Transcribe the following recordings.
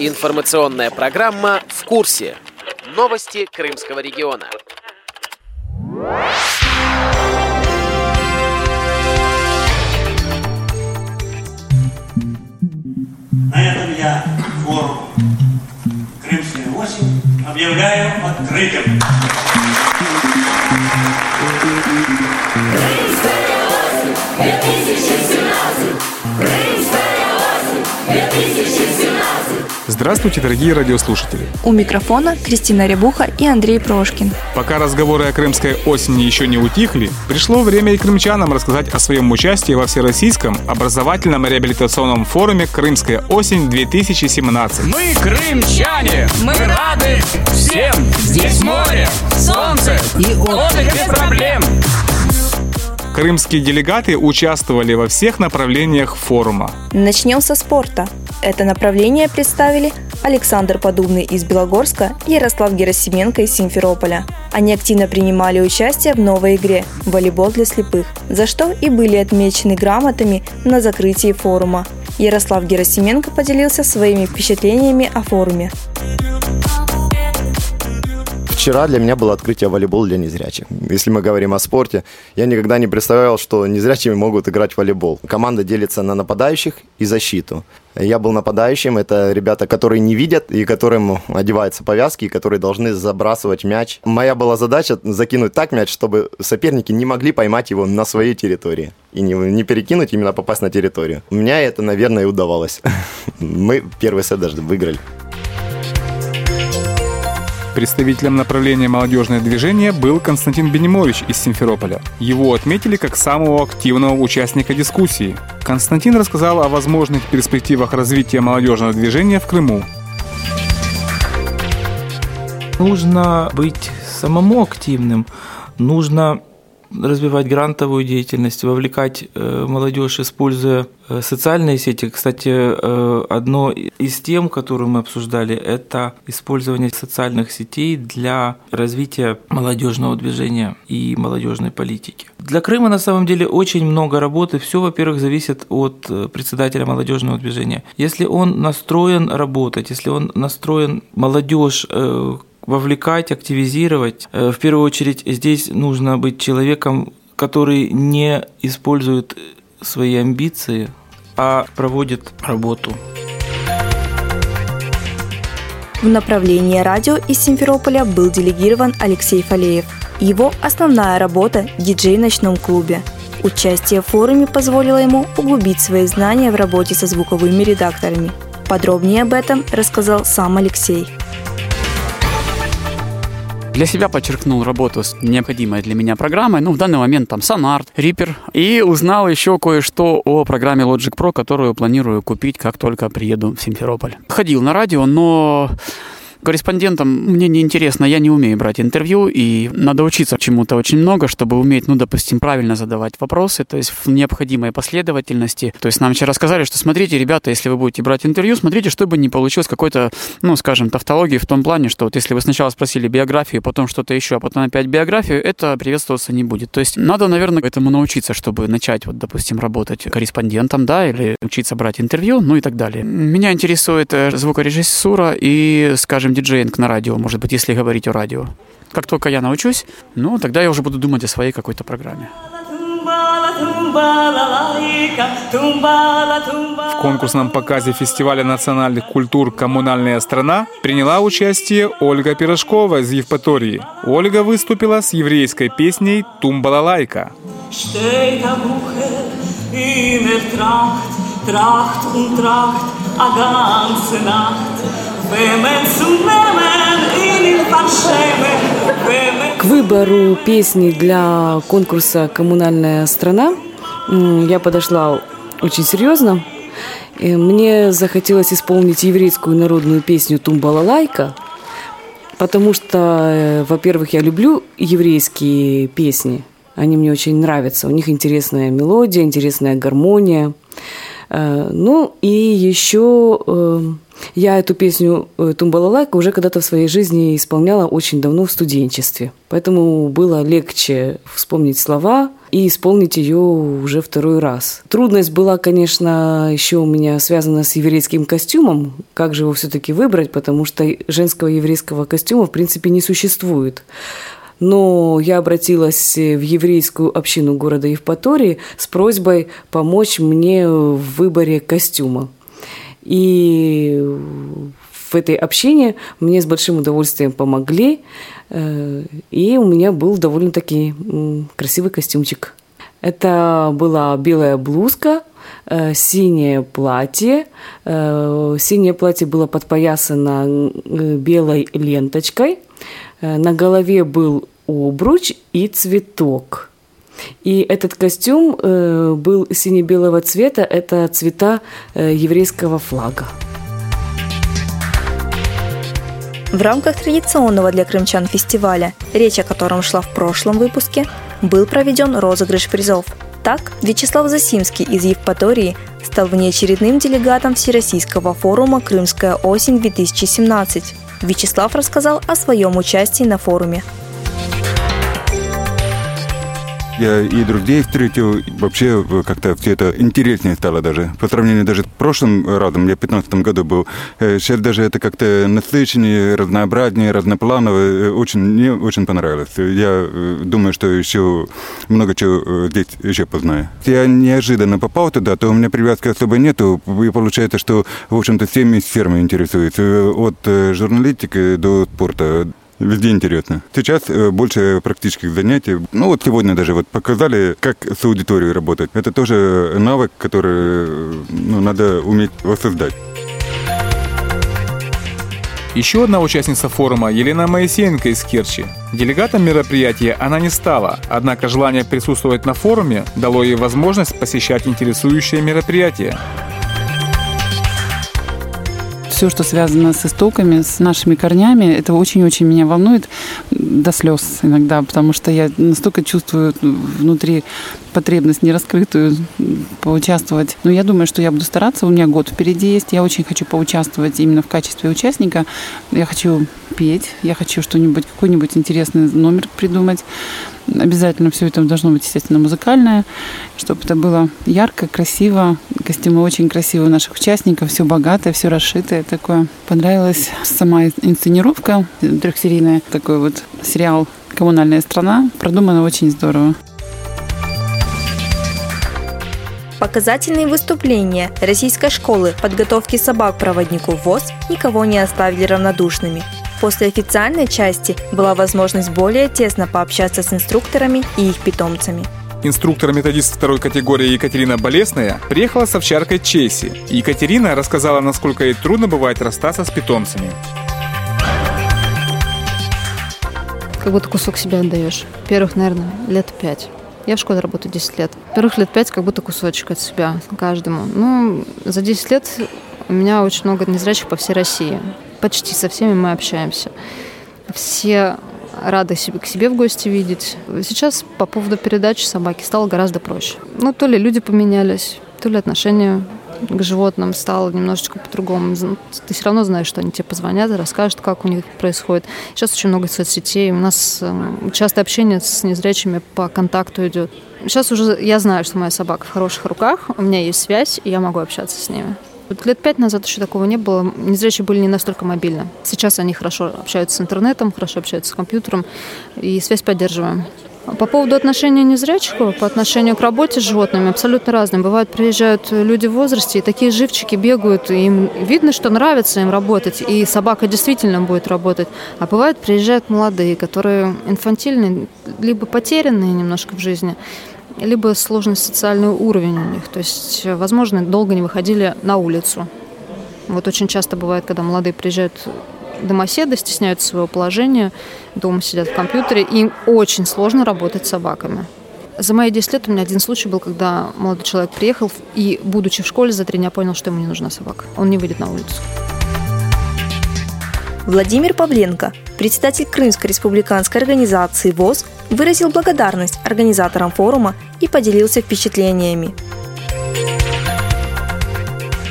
Информационная программа «В курсе». Новости Крымского региона. На этом я форум объявляю открытым. Здравствуйте, дорогие радиослушатели! У микрофона Кристина Рябуха и Андрей Прошкин. Пока разговоры о крымской осени еще не утихли, пришло время и крымчанам рассказать о своем участии во Всероссийском образовательном и реабилитационном форуме «Крымская осень-2017». Мы крымчане! Мы рады всем! Здесь море, солнце и отдых без проблем! Крымские делегаты участвовали во всех направлениях форума. Начнем со спорта. Это направление представили Александр Подубный из Белогорска и Ярослав Герасименко из Симферополя. Они активно принимали участие в новой игре «Волейбол для слепых», за что и были отмечены грамотами на закрытии форума. Ярослав Герасименко поделился своими впечатлениями о форуме. Вчера для меня было открытие волейбол для незрячих. Если мы говорим о спорте, я никогда не представлял, что незрячие могут играть в волейбол. Команда делится на нападающих и защиту. Я был нападающим, это ребята, которые не видят и которым одеваются повязки, и которые должны забрасывать мяч. Моя была задача закинуть так мяч, чтобы соперники не могли поймать его на своей территории. И не, не перекинуть, именно попасть на территорию. У меня это, наверное, и удавалось. Мы первый сет даже выиграли. Представителем направления «Молодежное движение» был Константин Бенимович из Симферополя. Его отметили как самого активного участника дискуссии. Константин рассказал о возможных перспективах развития молодежного движения в Крыму. Нужно быть самому активным, нужно развивать грантовую деятельность, вовлекать э, молодежь, используя э, социальные сети. Кстати, э, одно из тем, которую мы обсуждали, это использование социальных сетей для развития молодежного движения и молодежной политики. Для Крыма на самом деле очень много работы. Все, во-первых, зависит от председателя молодежного движения. Если он настроен работать, если он настроен молодежь вовлекать, активизировать. Э, в первую очередь здесь нужно быть человеком, который не использует свои амбиции, а проводит работу. В направлении радио из Симферополя был делегирован Алексей Фалеев. Его основная работа – диджей в ночном клубе. Участие в форуме позволило ему углубить свои знания в работе со звуковыми редакторами. Подробнее об этом рассказал сам Алексей. Для себя подчеркнул работу с необходимой для меня программой, ну, в данный момент там Sonart, Reaper, и узнал еще кое-что о программе Logic Pro, которую планирую купить, как только приеду в Симферополь. Ходил на радио, но корреспондентом мне не интересно, я не умею брать интервью, и надо учиться чему-то очень много, чтобы уметь, ну, допустим, правильно задавать вопросы, то есть в необходимой последовательности. То есть нам вчера сказали, что смотрите, ребята, если вы будете брать интервью, смотрите, чтобы не получилось какой-то, ну, скажем, тавтологии в том плане, что вот если вы сначала спросили биографию, потом что-то еще, а потом опять биографию, это приветствоваться не будет. То есть надо, наверное, этому научиться, чтобы начать, вот, допустим, работать корреспондентом, да, или учиться брать интервью, ну и так далее. Меня интересует э, звукорежиссура и, скажем, скажем, диджеинг на радио, может быть, если говорить о радио. Как только я научусь, ну, тогда я уже буду думать о своей какой-то программе. В конкурсном показе фестиваля национальных культур «Коммунальная страна» приняла участие Ольга Пирожкова из Евпатории. Ольга выступила с еврейской песней «Тумбалалайка». Tracht, a ganze Nacht. К выбору песни для конкурса «Коммунальная страна» я подошла очень серьезно. Мне захотелось исполнить еврейскую народную песню «Тумбалалайка», потому что, э, во-первых, я люблю еврейские песни. Они мне очень нравятся. У них интересная мелодия, интересная гармония. Э, ну и еще э, Я эту песню э, «Тумбалалайка» уже когда-то в своей жизни исполняла очень давно в студенчестве. Поэтому было легче вспомнить слова и исполнить ее уже второй раз. Трудность была, конечно, еще у меня связана с еврейским костюмом. Как же его все-таки выбрать, потому что женского еврейского костюма в принципе не существует но я обратилась в еврейскую общину города Евпатории с просьбой помочь мне в выборе костюма. И в этой общине мне с большим удовольствием помогли, э, и у меня был довольно-таки красивый костюмчик. Это была белая блузка, э, синее платье. Э, синее платье было подпоясано белой ленточкой. На голове был обруч и цветок. И этот костюм э, был сине-белого цвета, это цвета э, еврейского флага. В рамках традиционного для крымчан фестиваля, речь о котором шла в прошлом выпуске, был проведен розыгрыш призов. Так, Вячеслав Засимский из Евпатории стал внеочередным делегатом Всероссийского форума «Крымская осень-2017». Вячеслав рассказал о своем участии на форуме. Я и друзей встретил, вообще как-то все это интереснее стало даже. По сравнению даже с прошлым разом, я в 2015 году был, сейчас даже это как-то насыщеннее, разнообразнее, разноплановое. Очень, мне очень понравилось. Я думаю, что еще много чего здесь еще познаю. Я неожиданно попал туда, то у меня привязки особо нету, и получается, что, в общем-то, всеми сферами интересуюсь. От журналистики до спорта. Везде интересно. Сейчас э, больше практических занятий. Ну вот сегодня даже вот показали, как с аудиторией работать. Это тоже навык, который ну, надо уметь воссоздать. Еще одна участница форума Елена Моисеенко из Керчи. Делегатом мероприятия она не стала, однако желание присутствовать на форуме дало ей возможность посещать интересующие мероприятия все, что связано с истоками, с нашими корнями, это очень-очень меня волнует до слез иногда, потому что я настолько чувствую внутри потребность нераскрытую поучаствовать. Но я думаю, что я буду стараться. У меня год впереди есть. Я очень хочу поучаствовать именно в качестве участника. Я хочу петь, я хочу что-нибудь, какой-нибудь интересный номер придумать. Обязательно все это должно быть, естественно, музыкальное, чтобы это было ярко, красиво. Костюмы очень красивые у наших участников, все богатое, все расшитое такое. Понравилась сама инсценировка трехсерийная, такой вот сериал «Коммунальная страна». Продумано очень здорово. Показательные выступления российской школы подготовки собак-проводнику ВОЗ никого не оставили равнодушными. После официальной части была возможность более тесно пообщаться с инструкторами и их питомцами. Инструктор-методист второй категории Екатерина Болесная приехала с овчаркой Чеси. Екатерина рассказала, насколько ей трудно бывает расстаться с питомцами. Как будто кусок себя отдаешь. Первых, наверное, лет пять. Я в школе работаю 10 лет. Первых лет 5 как будто кусочек от себя каждому. Ну, за 10 лет у меня очень много незрячих по всей России. Почти со всеми мы общаемся. Все рады себе, к себе в гости видеть. Сейчас по поводу передачи собаки стало гораздо проще. Ну, то ли люди поменялись, то ли отношения к животным стало немножечко по-другому. Ты все равно знаешь, что они тебе позвонят, расскажут, как у них происходит. Сейчас очень много соцсетей. У нас эм, часто общение с незрячими по контакту идет. Сейчас уже я знаю, что моя собака в хороших руках, у меня есть связь, и я могу общаться с ними. Вот лет пять назад еще такого не было. Незрячие были не настолько мобильны. Сейчас они хорошо общаются с интернетом, хорошо общаются с компьютером, и связь поддерживаем. По поводу отношения незрячих, по отношению к работе с животными, абсолютно разные. Бывают, приезжают люди в возрасте, и такие живчики бегают, и им видно, что нравится им работать, и собака действительно будет работать. А бывают, приезжают молодые, которые инфантильные, либо потерянные немножко в жизни, либо сложный социальный уровень у них. То есть, возможно, долго не выходили на улицу. Вот очень часто бывает, когда молодые приезжают домоседы стесняются своего положения, дома сидят в компьютере, и им очень сложно работать с собаками. За мои 10 лет у меня один случай был, когда молодой человек приехал и, будучи в школе, за три дня понял, что ему не нужна собака. Он не выйдет на улицу. Владимир Павленко, председатель Крымской республиканской организации ВОЗ, выразил благодарность организаторам форума и поделился впечатлениями.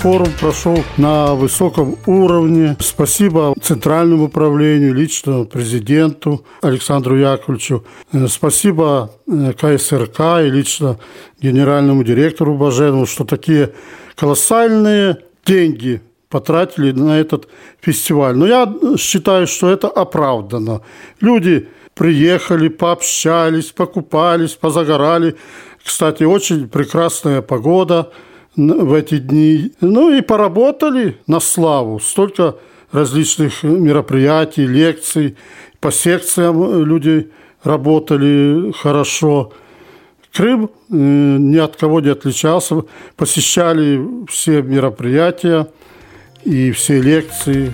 Форум прошел на высоком уровне. Спасибо Центральному управлению, лично президенту Александру Яковлевичу. Э, спасибо э, КСРК и лично генеральному директору Баженову, что такие колоссальные деньги потратили на этот фестиваль. Но я считаю, что это оправдано. Люди приехали, пообщались, покупались, позагорали. Кстати, очень прекрасная погода в эти дни. Ну и поработали на славу. Столько различных мероприятий, лекций. По секциям люди работали хорошо. Крым э, ни от кого не отличался. Посещали все мероприятия и все лекции.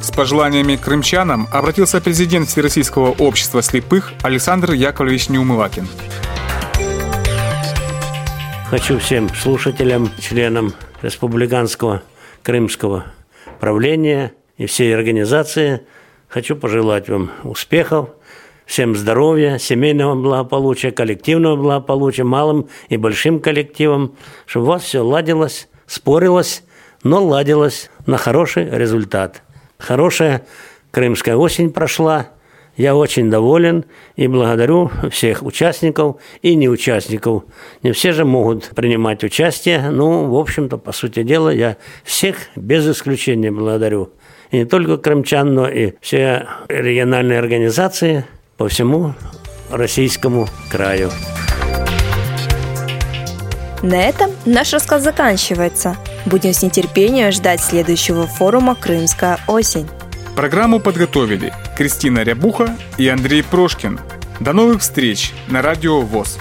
С пожеланиями крымчанам обратился президент Всероссийского общества слепых Александр Яковлевич Неумывакин. Хочу всем слушателям, членам республиканского крымского правления и всей организации хочу пожелать вам успехов, всем здоровья, семейного благополучия, коллективного благополучия, малым и большим коллективам, чтобы у вас все ладилось, спорилось, но ладилось на хороший результат. Хорошая крымская осень прошла, я очень доволен и благодарю всех участников и неучастников. Не все же могут принимать участие, ну, в общем-то, по сути дела, я всех без исключения благодарю. И не только крымчан, но и все региональные организации – по всему российскому краю. На этом наш рассказ заканчивается. Будем с нетерпением ждать следующего форума «Крымская осень». Программу подготовили Кристина Рябуха и Андрей Прошкин. До новых встреч на Радио ВОЗ.